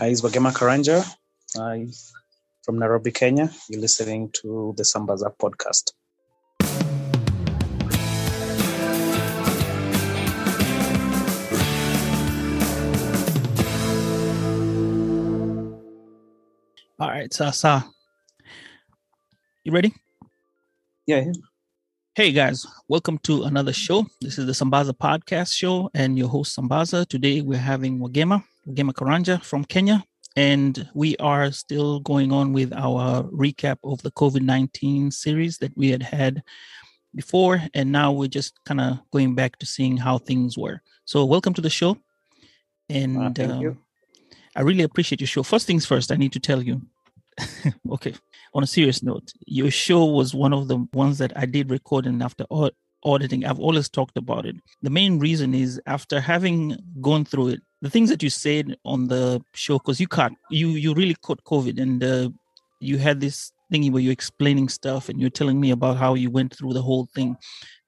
Uh, it's Wagema Karanja uh, from Nairobi, Kenya. You're listening to the Sambaza podcast. All right, Sasa. You ready? Yeah, yeah. Hey guys, welcome to another show. This is the Sambaza podcast show and your host Sambaza. Today we're having Wagema, Wagema Karanja from Kenya, and we are still going on with our recap of the COVID 19 series that we had had before. And now we're just kind of going back to seeing how things were. So, welcome to the show. And Uh, um. I really appreciate your show. First things first, I need to tell you. okay, on a serious note, your show was one of the ones that I did record, and after au- auditing, I've always talked about it. The main reason is after having gone through it, the things that you said on the show, because you caught you you really caught COVID, and uh, you had this thingy where you're explaining stuff, and you're telling me about how you went through the whole thing.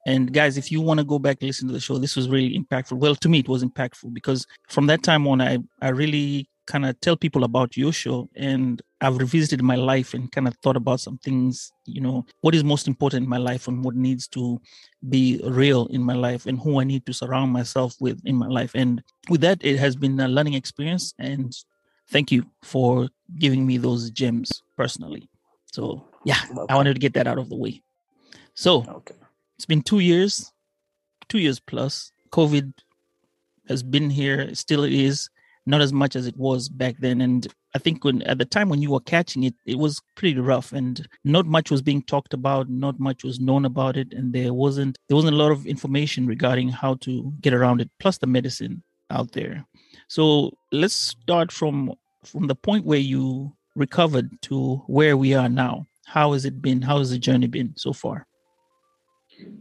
And guys, if you want to go back and listen to the show, this was really impactful. Well, to me, it was impactful because from that time on, I I really kind of tell people about your show, and I've revisited my life and kind of thought about some things. You know, what is most important in my life, and what needs to be real in my life, and who I need to surround myself with in my life. And with that, it has been a learning experience. And thank you for giving me those gems personally. So yeah, I wanted to get that out of the way. So Okay. it's been two years, two years plus. COVID has been here, still is, not as much as it was back then. And I think when at the time when you were catching it, it was pretty rough and not much was being talked about, not much was known about it, and there wasn't there wasn't a lot of information regarding how to get around it, plus the medicine out there. So let's start from from the point where you recovered to where we are now. How has it been? How has the journey been so far?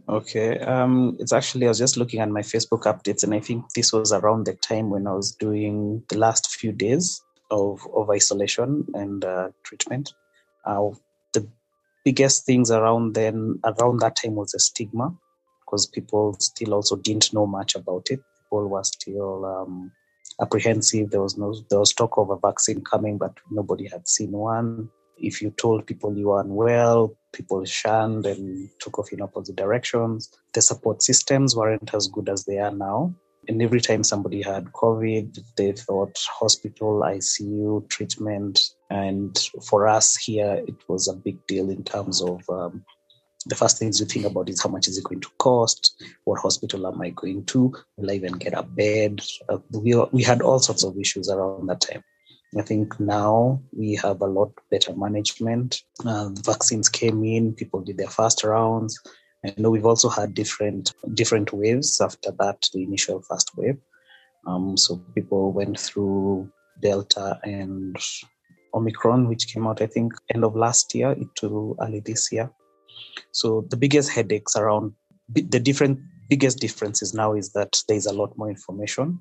Okay. Um, it's actually, I was just looking at my Facebook updates, and I think this was around the time when I was doing the last few days of, of isolation and uh, treatment. Uh, the biggest things around then, around that time, was the stigma because people still also didn't know much about it. People were still um, apprehensive. There was no, there was talk of a vaccine coming, but nobody had seen one. If you told people you were unwell, people shunned and took off in opposite directions. The support systems weren't as good as they are now. And every time somebody had COVID, they thought hospital, ICU, treatment. And for us here, it was a big deal in terms of um, the first things you think about is how much is it going to cost? What hospital am I going to? Will I even get a bed? Uh, we, we had all sorts of issues around that time. I think now we have a lot better management. Uh, vaccines came in, people did their first rounds. I know we've also had different different waves after that, the initial first wave. Um, so people went through Delta and Omicron, which came out, I think, end of last year to early this year. So the biggest headaches around the different biggest differences now is that there's a lot more information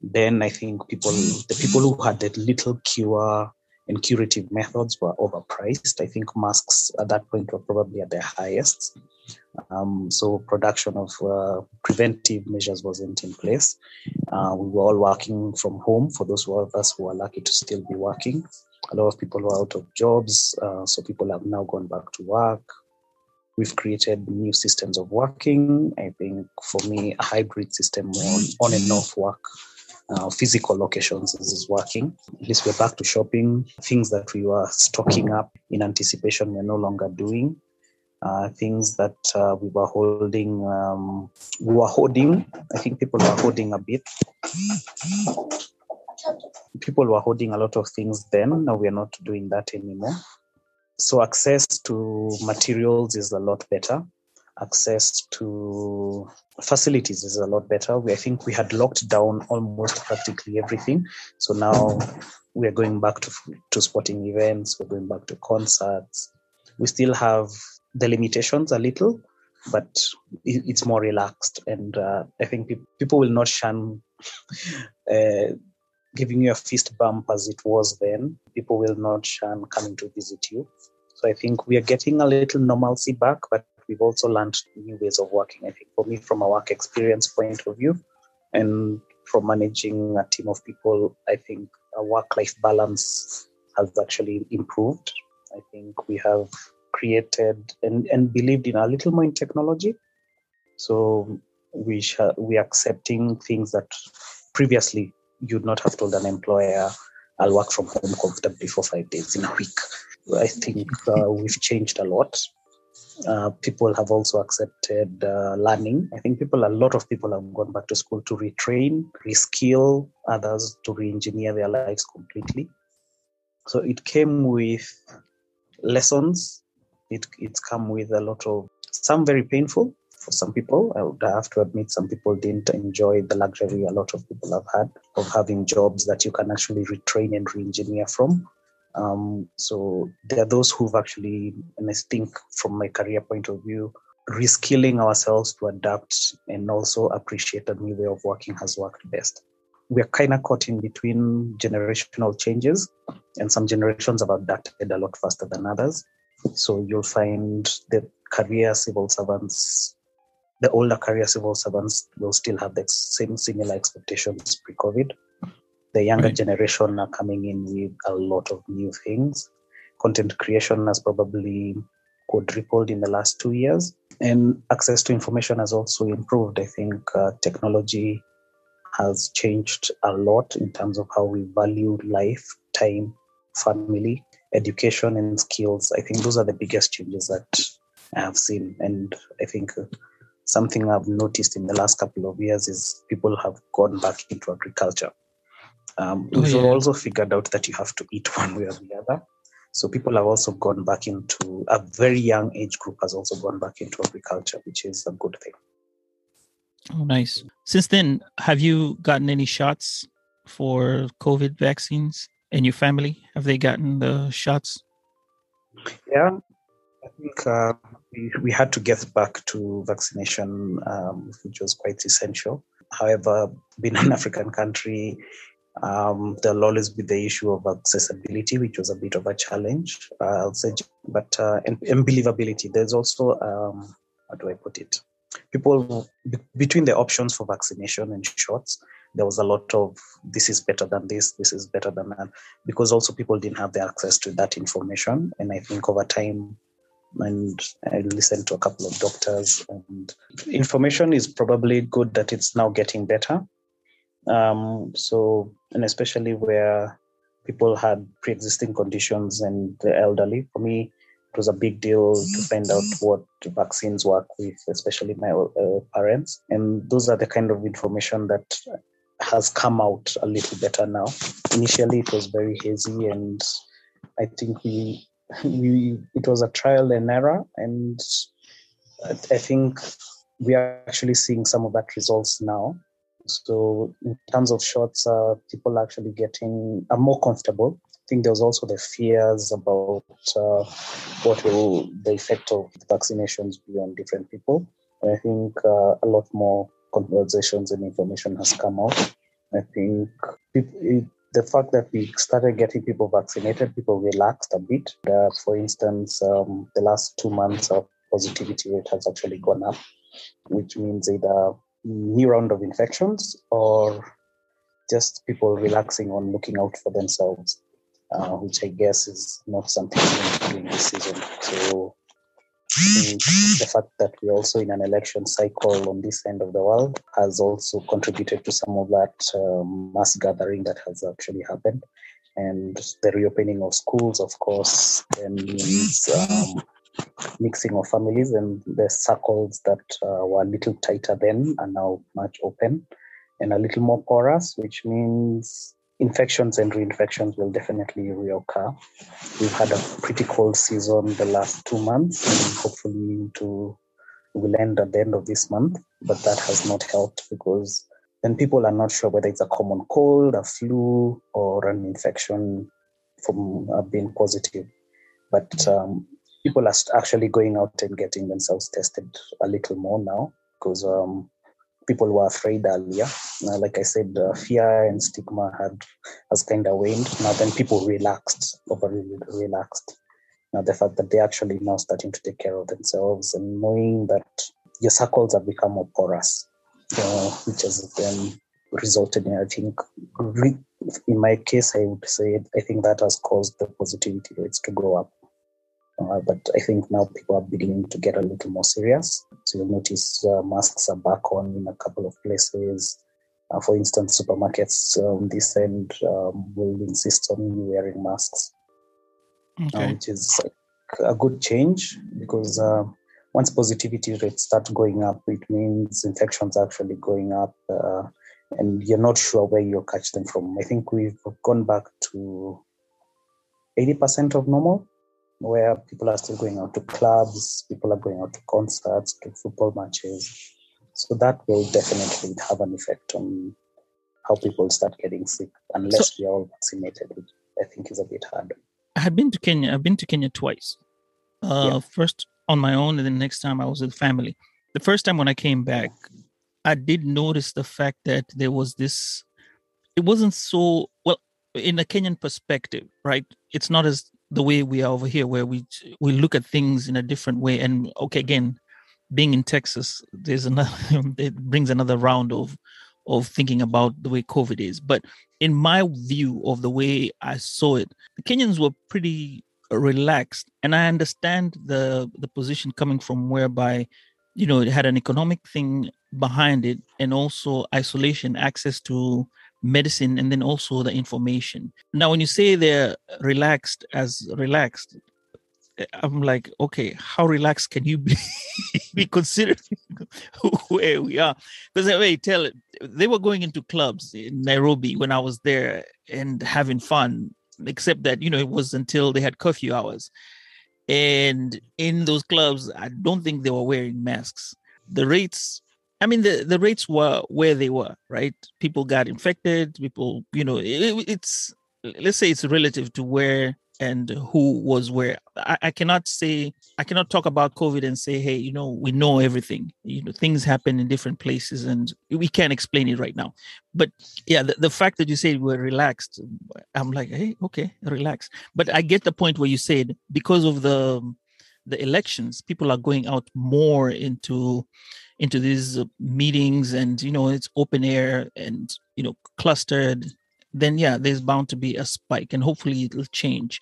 then I think people, the people who had the little cure and curative methods were overpriced. I think masks at that point were probably at their highest. Um, so production of uh, preventive measures wasn't in place. Uh, we were all working from home. For those of us who are lucky to still be working, a lot of people were out of jobs. Uh, so people have now gone back to work. We've created new systems of working. I think for me, a hybrid system on, on and off work uh, physical locations is working. At least we're back to shopping. Things that we were stocking up in anticipation, we're no longer doing. Uh, things that uh, we were holding, um, we were holding. I think people were holding a bit. People were holding a lot of things then. Now we are not doing that anymore. So access to materials is a lot better. access to facilities is a lot better. We, I think we had locked down almost practically everything. So now we're going back to, to sporting events, we're going back to concerts. We still have the limitations a little, but it's more relaxed. And uh, I think pe- people will not shun uh, giving you a fist bump as it was then. People will not shun coming to visit you. So I think we are getting a little normalcy back, but we've also learned new ways of working. I think for me, from a work experience point of view, and from managing a team of people, I think a work-life balance has actually improved. I think we have created and, and believed in a little more in technology. So we sh- we are accepting things that previously you'd not have told an employer, I'll work from home comfortably for five days in a week. I think uh, we've changed a lot. Uh, people have also accepted uh, learning. I think people, a lot of people have gone back to school to retrain, reskill others to re-engineer their lives completely. So it came with lessons. It it's come with a lot of some very painful for some people. I would have to admit some people didn't enjoy the luxury a lot of people have had of having jobs that you can actually retrain and re-engineer from. Um, so there are those who've actually, and I think from my career point of view, reskilling ourselves to adapt and also appreciate a new way of working has worked best. We're kind of caught in between generational changes, and some generations have adapted a lot faster than others. So you'll find the career civil servants, the older career civil servants will still have the same similar expectations pre-COVID the younger right. generation are coming in with a lot of new things. Content creation has probably quadrupled in the last two years, and access to information has also improved. I think uh, technology has changed a lot in terms of how we value life, time, family, education, and skills. I think those are the biggest changes that I have seen, and I think. Uh, something I've noticed in the last couple of years is people have gone back into agriculture um, oh, we've yeah. also figured out that you have to eat one way or the other. So people have also gone back into a very young age group has also gone back into agriculture, which is a good thing. Oh, nice. Since then, have you gotten any shots for COVID vaccines in your family? Have they gotten the shots? Yeah, I think uh, we, we had to get back to vaccination, um, which was quite essential. However, being an African country, um, there'll always be the issue of accessibility, which was a bit of a challenge, uh, I'll say, but uh, and, and believability. There's also, um, how do I put it? People between the options for vaccination and shots, there was a lot of this is better than this, this is better than that, because also people didn't have the access to that information. And I think over time, and I listened to a couple of doctors, and information is probably good that it's now getting better um, so, and especially where people had pre-existing conditions and the elderly. For me, it was a big deal to find out what vaccines work with, especially my uh, parents. And those are the kind of information that has come out a little better now. Initially, it was very hazy, and I think we we it was a trial and error, and I think we are actually seeing some of that results now. So in terms of shots, uh, people are actually getting are more comfortable. I think there was also the fears about uh, what will the effect of the vaccinations be on different people. I think uh, a lot more conversations and information has come out. I think it, the fact that we started getting people vaccinated, people relaxed a bit. Uh, for instance, um, the last two months of positivity rate has actually gone up, which means either new round of infections or just people relaxing on looking out for themselves, uh, which I guess is not something during this season. So the fact that we're also in an election cycle on this end of the world has also contributed to some of that um, mass gathering that has actually happened. And the reopening of schools, of course, then means um, mixing of families and the circles that uh, were a little tighter then are now much open and a little more porous, which means infections and reinfections will definitely reoccur. We've had a pretty cold season the last two months, and hopefully into will end at the end of this month, but that has not helped because then people are not sure whether it's a common cold, a flu, or an infection from uh, being positive. But um, people are actually going out and getting themselves tested a little more now because um, people were afraid earlier. Uh, like I said, uh, fear and stigma had has kind of waned. Now then, people relaxed, over relaxed. Now the fact that they're actually now starting to take care of themselves and knowing that your circles have become more porous, uh, which has then resulted in, I think, in my case, I would say, I think that has caused the positivity rates to go up. Uh, but I think now people are beginning to get a little more serious. So you'll notice uh, masks are back on in a couple of places. Uh, for instance, supermarkets on this end um, will insist on you wearing masks, okay. which is a good change because uh, once positivity rates start going up, it means infections are actually going up, uh, and you're not sure where you'll catch them from. I think we've gone back to 80% of normal where people are still going out to clubs, people are going out to concerts, to football matches. So that will definitely have an effect on how people start getting sick unless so, we are all vaccinated, which I think is a bit hard. I had been to Kenya. I've been to Kenya twice. Uh, yeah. First on my own, and then the next time I was with family. The first time when I came back, I did notice the fact that there was this. It wasn't so well in a Kenyan perspective, right? It's not as the way we are over here where we we look at things in a different way. And okay again being in texas there's another it brings another round of of thinking about the way covid is. But in my view of the way i saw it the kenyans were pretty relaxed. And i understand the the position coming from whereby you know it had an economic thing behind it and also isolation access to medicine and then also the information. Now, when you say they're relaxed as relaxed, eh, I'm like, okay, how relaxed can you be, be considered where we are? Because they tell it, they were going into clubs in Nairobi when I was there and having fun, except that, you know, it was until they had curfew hours. And in those clubs, I don't think they were wearing masks. The rates I mean, the, the rates were where they were, right? People got infected. People, you know, it, it's let's say it's relative to where and who was where. I, I, cannot say I cannot talk about COVID and say, hey, you know, we know everything. You know, things happen in different places, and we can't explain it right now. But yeah, the, the fact that you say we're relaxed, I'm like, hey, okay, relax. But I get the point where you said because of the the elections, people are going out more into into these meetings and you know it's open air and you know clustered then yeah there's bound to be a spike and hopefully it'll change.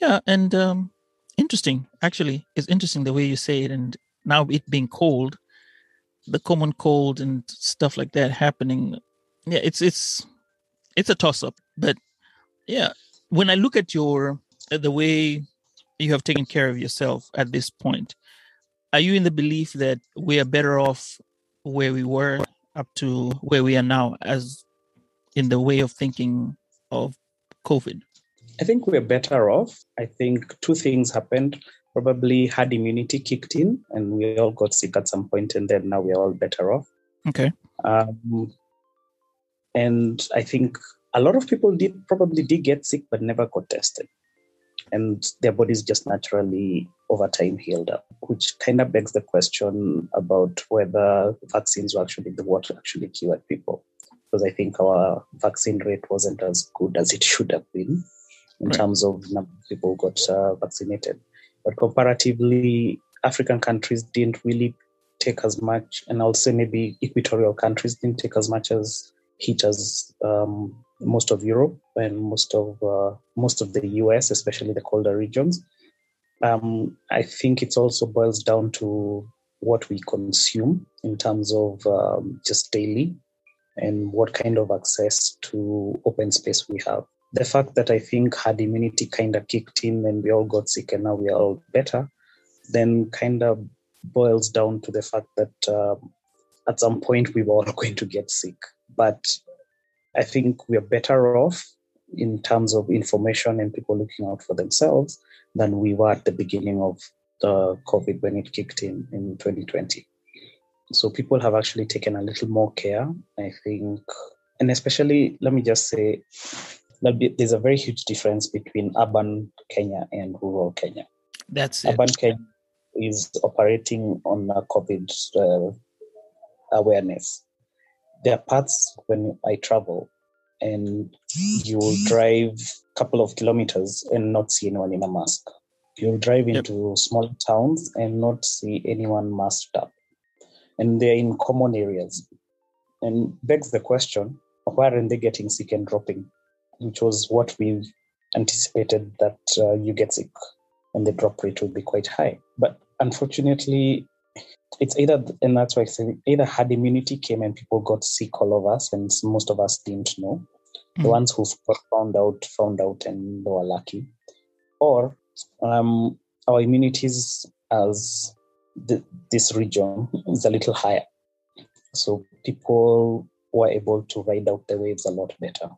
Yeah and um interesting actually it's interesting the way you say it and now it being cold the common cold and stuff like that happening yeah it's it's it's a toss up but yeah when i look at your at the way you have taken care of yourself at this point are you in the belief that we are better off where we were up to where we are now as in the way of thinking of covid? I think we're better off. I think two things happened. Probably herd immunity kicked in and we all got sick at some point and then now we're all better off. Okay. Um, and i think a lot of people did probably did get sick but never got tested and their bodies just naturally over time healed up, which kind of begs the question about whether vaccines were actually the what actually cured people. Because I think our vaccine rate wasn't as good as it should have been in right. terms of number of people who got uh, vaccinated. But comparatively, African countries didn't really take as much, and also maybe equatorial countries didn't take as much as hit as um, most of Europe and most of uh, most of the US, especially the colder regions. Um, I think it also boils down to what we consume in terms of um, just daily and what kind of access to open space we have. The fact that I think herd immunity kind of kicked in and we all got sick and now we are all better, then kind of boils down to the fact that uh, at some point we were all going to get sick. But I think we are better off in terms of information and people looking out for themselves than we were at the beginning of the COVID when it kicked in in 2020. So people have actually taken a little more care, I think, and especially let me just say there's a very huge difference between urban Kenya and rural Kenya. That's it. Urban Kenya is operating on a COVID uh, awareness. There are parts when I travel and you will drive a couple of kilometers and not see anyone in a mask. You'll drive into yep. small towns and not see anyone masked up. And they're in common areas. And begs the question, why aren't they getting sick and dropping? Which was what we anticipated that uh, you get sick and the drop rate will be quite high. But unfortunately, it's either, and that's why I say either herd immunity came and people got sick, all of us, and most of us didn't know. Mm. The ones who found out, found out, and they were lucky. Or um, our immunities as the, this region is a little higher. So people were able to ride out the waves a lot better.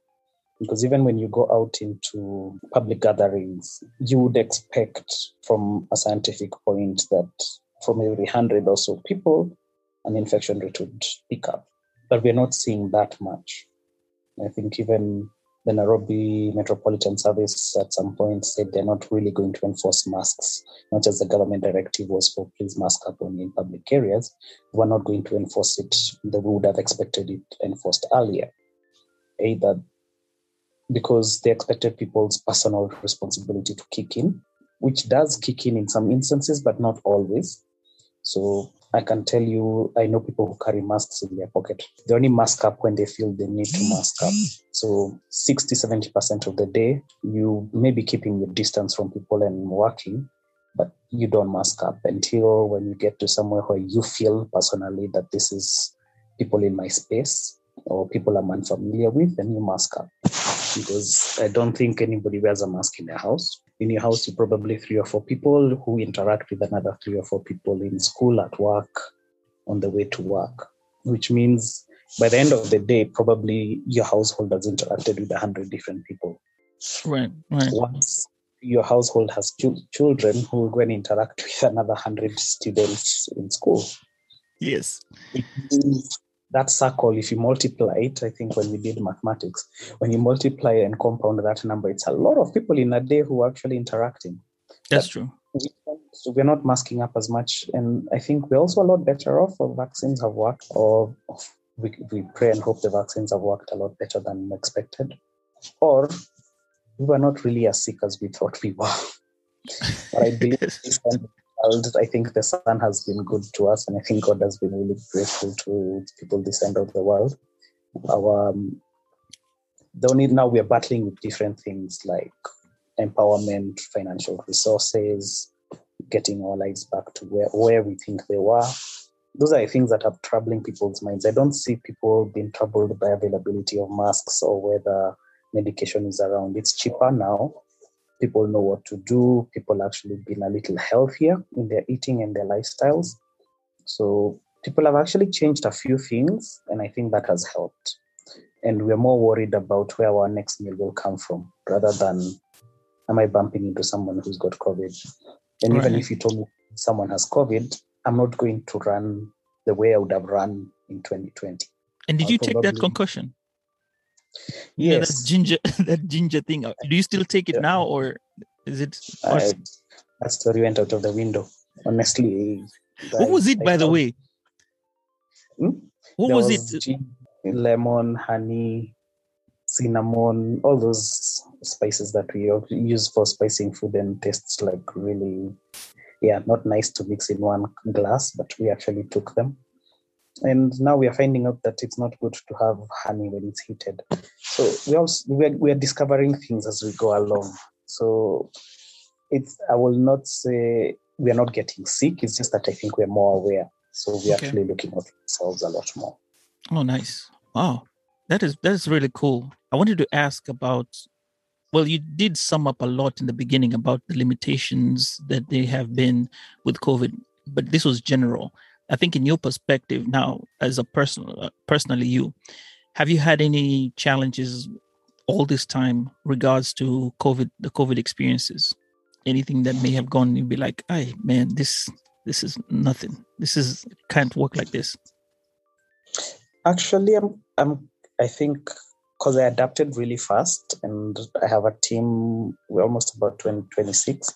Because even when you go out into public gatherings, you would expect from a scientific point that from every 100 or so people, an infection rate would pick up. But we're not seeing that much. I think even the Nairobi Metropolitan Service at some point said they're not really going to enforce masks, not as the government directive was for please mask up only in public areas. We're not going to enforce it the way we would have expected it enforced earlier. Either because they expected people's personal responsibility to kick in, which does kick in in some instances, but not always. So I can tell you, I know people who carry masks in their pocket. They only mask up when they feel they need to mask up. So 60, 70% of the day, you may be keeping your distance from people and working, but you don't mask up until when you get to somewhere where you feel personally that this is people in my space or people I'm unfamiliar with, then you mask up. Because I don't think anybody wears a mask in their house in your house, you probably three or four people who interact with another three or four people in school, at work, on the way to work, which means by the end of the day, probably your household has interacted with a hundred different people. Right, right. Once your household has ch- children who will go and interact with another hundred students in school. Yes that circle, if you multiply it, I think when we did mathematics, when you multiply and compound that number, it's a lot of people in a day who are actually interacting. That's but true. We're not masking up as much. And I think we're also a lot better off or vaccines have worked or we, we pray and hope the vaccines have worked a lot better than expected. Or we were not really as sick as we thought we were. but I believe this world, I think the sun has been good to us, and I think God has been really grateful to people this end of the world. Our um, the only now we are battling with different things like empowerment, financial resources, getting our lives back to where, where we think they were. Those are things that are troubling people's minds. I don't see people being troubled by availability of masks or whether medication is around. It's cheaper now people know what to do. People actually been a little healthier in their eating and their lifestyles. So people have actually changed a few things and i think that has helped. And we're more worried about where our next meal will come from rather than am i bumping into someone who's got covid? And right. even if you told me someone has covid i'm not going to run the way i would have run in 2020 and did I'll you take that concussion Yes, that ginger, that ginger thing. Uh, do you still take it yeah. now, or is it? I, that story went out of the window. Honestly, what was it, I by the way? Hmm? What was, was, it? Gin, lemon, honey, cinnamon, all those spices that we use for spicing food and tastes like really, yeah, not nice to mix in one glass, but we actually took them and now we are finding out that it's not good to have honey when it's heated. So we also we are, we are discovering things as we go along. So it's i will not say we are not getting sick it's just that i think we're more aware. So we're okay. actually looking at ourselves a lot more. Oh nice. Wow. That is that is really cool. I wanted to ask about well you did sum up a lot in the beginning about the limitations that they have been with covid but this was general I think in your perspective now, as a personal, uh, personally, you have you had any challenges all this time regards to COVID, the COVID experiences? anything that may have gone, you'd be like, "Hey, man, this this is nothing. This is can't work like this." Actually, I'm, I'm I think because I adapted really fast and I have a team, we're almost about 20, 26,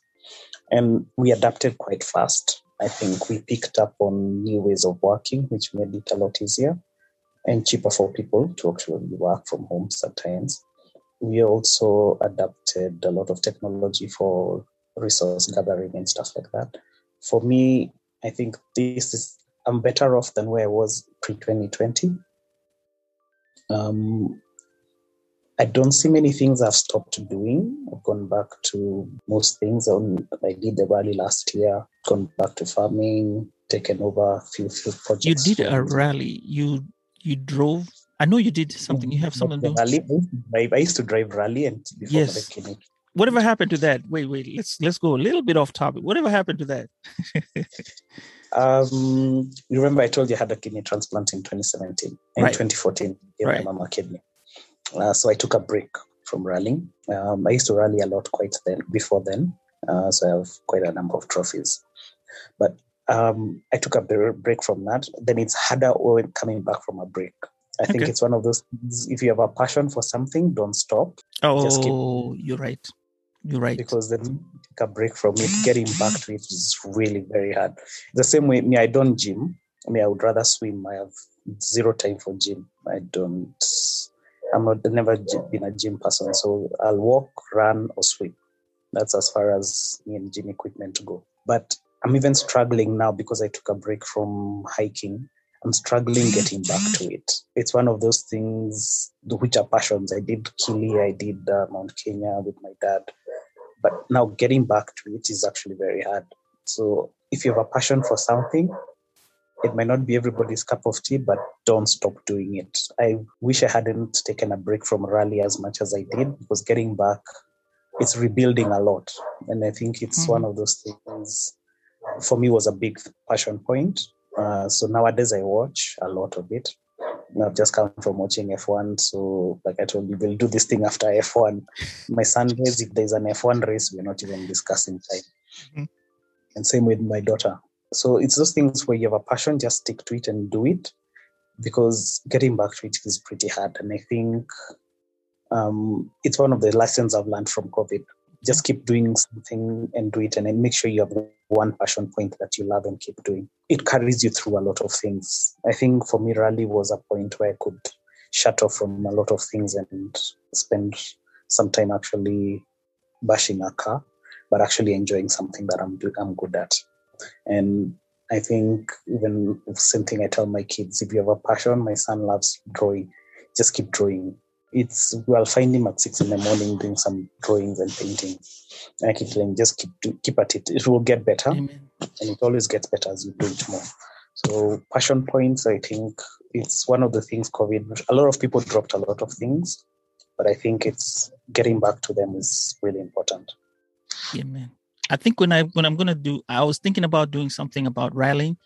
and we adapted quite fast. I think we picked up on new ways of working, which made it a lot easier and cheaper for people to actually work from home sometimes. We also adapted a lot of technology for resource gathering and stuff like that. For me, I think this is I'm better off than where I was pre 2020. Um, I don't see many things I've stopped doing. I've gone back to most things. I did the rally last year, gone back to farming, taken over a few, few projects. You did a rally. You you drove. I know you did something. You have something. Rally. I used to drive rally and before the kidney. yes. Whatever happened to that? Wait, wait. Let's let's go a little bit off topic. Whatever happened to that? um, you remember I told you I had a kidney transplant in 2017. In right. 2014, gave right. my mama kidney. Uh, so I took a break from rallying. Um, I used to rally a lot quite then before then, uh, so I have quite a number of trophies. But um, I took a break from that. Then it's harder when coming back from a break. I think okay. it's one of those things, if you have a passion for something, don't stop. Oh, you're right. You're right. Because then take a break from it, getting back to it is really very hard. The same way, me, I don't gym. I mean, I would rather swim. I have zero time for gym. I don't I'm not never been a gym person, so I'll walk, run, or swim. That's as far as me and gym equipment go. But I'm even struggling now because I took a break from hiking. I'm struggling getting back to it. It's one of those things which are passions. I did Kili, I did uh, Mount Kenya with my dad, but now getting back to it is actually very hard. So if you have a passion for something, it might not be everybody's cup of tea, but don't stop doing it. I wish I hadn't taken a break from rally as much as I did because getting back, it's rebuilding a lot. And I think it's mm-hmm. one of those things for me was a big passion point. Uh, so nowadays I watch a lot of it. I've just come from watching F1. So, like I told you, we'll do this thing after F1. My Sundays, if there's an F1 race, we're not even discussing time. Mm-hmm. And same with my daughter. So it's those things where you have a passion, just stick to it and do it because getting back to it is pretty hard. And I think um, it's one of the lessons I've learned from COVID. Just keep doing something and do it, and make sure you have one passion point that you love and keep doing. It carries you through a lot of things. I think for me, rally was a point where I could shut off from a lot of things and spend some time actually bashing a car, but actually enjoying something that I'm I'm good at. And I think even same thing I tell my kids, if you have a passion, my son loves drawing, just keep drawing. It's well find him at six in the morning doing some drawings and painting. And I keep telling just keep keep at it. It will get better. Amen. And it always gets better as you do it more. So passion points, I think it's one of the things COVID a lot of people dropped a lot of things, but I think it's getting back to them is really important. Amen. I think when I when I'm gonna do, I was thinking about doing something about rallying,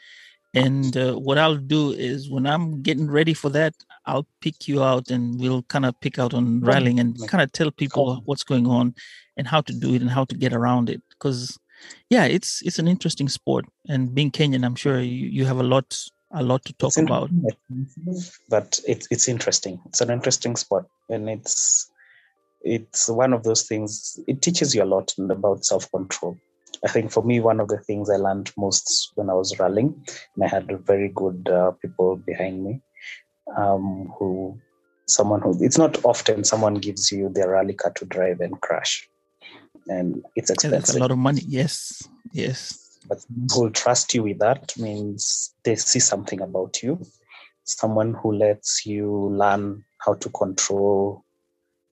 and uh, what I'll do is when I'm getting ready for that, I'll pick you out and we'll kind of pick out on rallying and kind of tell people what's going on and how to do it and how to get around it. Because yeah, it's it's an interesting sport, and being Kenyan, I'm sure you, you have a lot a lot to talk about. But it's it's interesting. It's an interesting sport, and it's it's one of those things, it teaches you a lot about self control. I think for me, one of the things I learned most when I was rallying, and I had very good uh, people behind me um, who, someone who, it's not often someone gives you their rally car to drive and crash. And it's expensive. Yeah, that's a lot of money. Yes. Yes. But who trust you with that means they see something about you. Someone who lets you learn how to control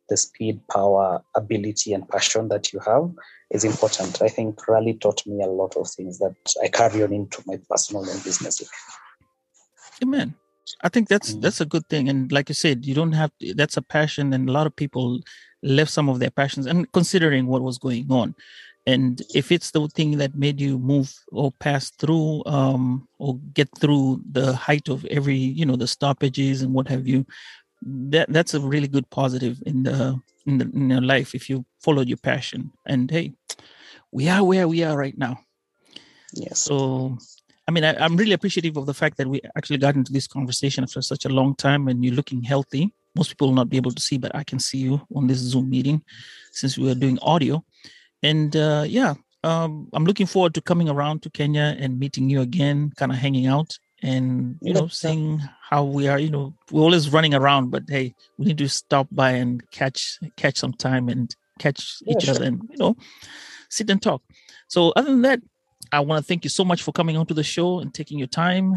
the speed, power, ability, and passion that you have is important. I think Rally taught me a lot of things that I carry on into my personal and business life. Amen. I think that's mm. that's a good thing, and like you said, you don't have to, that's a passion, and a lot of people left some of their passions, and considering what was going on, and if it's the thing that made you move or pass through um, or get through the height of every you know the stoppages and what have you that that's a really good positive in the in the in your life if you followed your passion and hey we are where we are right now. Yes. So, I mean, I, am really appreciative of the fact that we actually got into this conversation after such a long time and you're looking healthy. Most people will not be able to see, but I can see you on this Zoom meeting since we are doing audio. And uh, yeah, um, I'm looking forward to coming around to Kenya and meeting you again, kind of hanging out and you know seeing how we are. You know, we're always running around, but hey, we need to stop by and catch catch some time and catch yeah, each sure. other and you know sit and talk. So other than that, I want to thank you so much for coming onto the show and taking your time.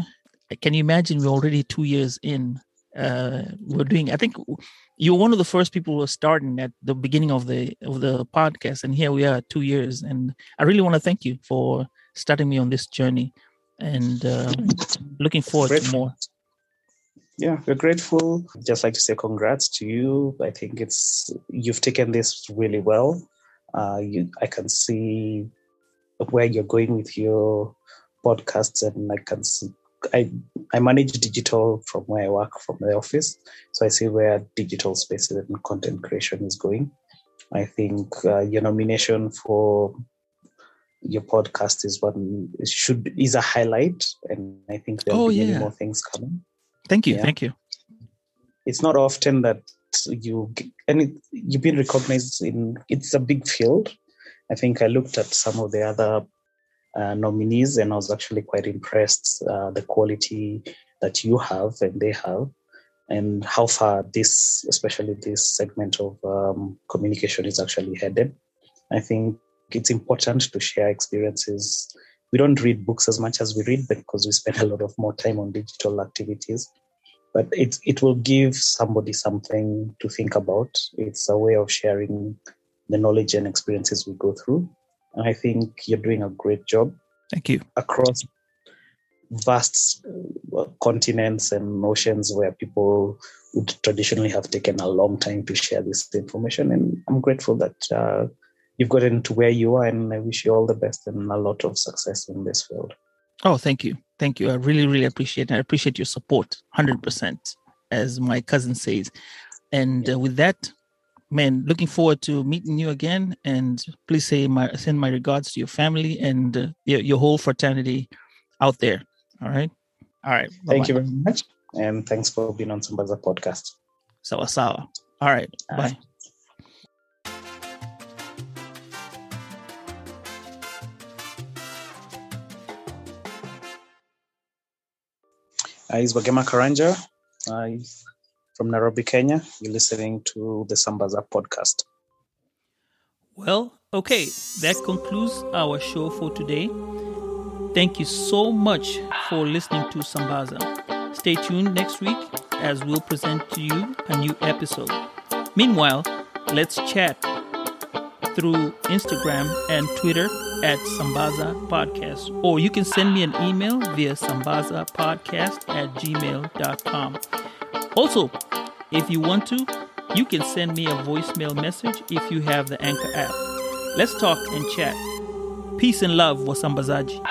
Can you imagine we're already two years in? Uh, we're doing. I think you were one of the first people who were starting at the beginning of the of the podcast, and here we are, two years. And I really want to thank you for starting me on this journey, and uh, looking forward to more. Yeah, we're grateful. Just like to say congrats to you. I think it's you've taken this really well. Uh, you, I can see where you're going with your podcasts, and I can see I I manage digital from where I work from the office, so I see where digital spaces and content creation is going. I think uh, your nomination for your podcast is one should is a highlight, and I think there'll oh, be yeah. many more things coming. Thank you, yeah. thank you. It's not often that you and it, you've been recognized in. It's a big field. I think I looked at some of the other uh, nominees, and I was actually quite impressed uh, the quality that you have and they have, and how far this, especially this segment of um, communication, is actually headed. I think it's important to share experiences. We don't read books as much as we read because we spend a lot of more time on digital activities. But it it will give somebody something to think about. It's a way of sharing the knowledge and experiences we go through And I think you're doing a great job. Thank you. Across vast uh, continents and oceans where people would traditionally have taken a long time to share this information. And I'm grateful that uh, you've gotten to where you are, and I wish you all the best and a lot of success in this field. Oh, thank you. Thank you. I really, really appreciate it. I appreciate your support 100%, as my cousin says. And uh, with that, man, looking forward to meeting you again. And please say my send my regards to your family and uh, your, your whole fraternity out there. All right. All right. Bye-bye. Thank you very much. And thanks for being on Sambaza podcast. Sawa sawa. All right. Bye. Uh, is Wagema Karanja. Uh, from Nairobi, Kenya. You're listening to the Sambaza podcast. Well, okay, that concludes our show for today. Thank you so much for listening to Sambaza. Stay tuned next week as we'll present to you a new episode. Meanwhile, let's chat through Instagram and Twitter at Sambaza Podcast, or you can send me an email via Sambaza Podcast at gmail.com. Also, if you want to, you can send me a voicemail message if you have the Anchor app. Let's talk and chat. Peace and love, Wasambazaji.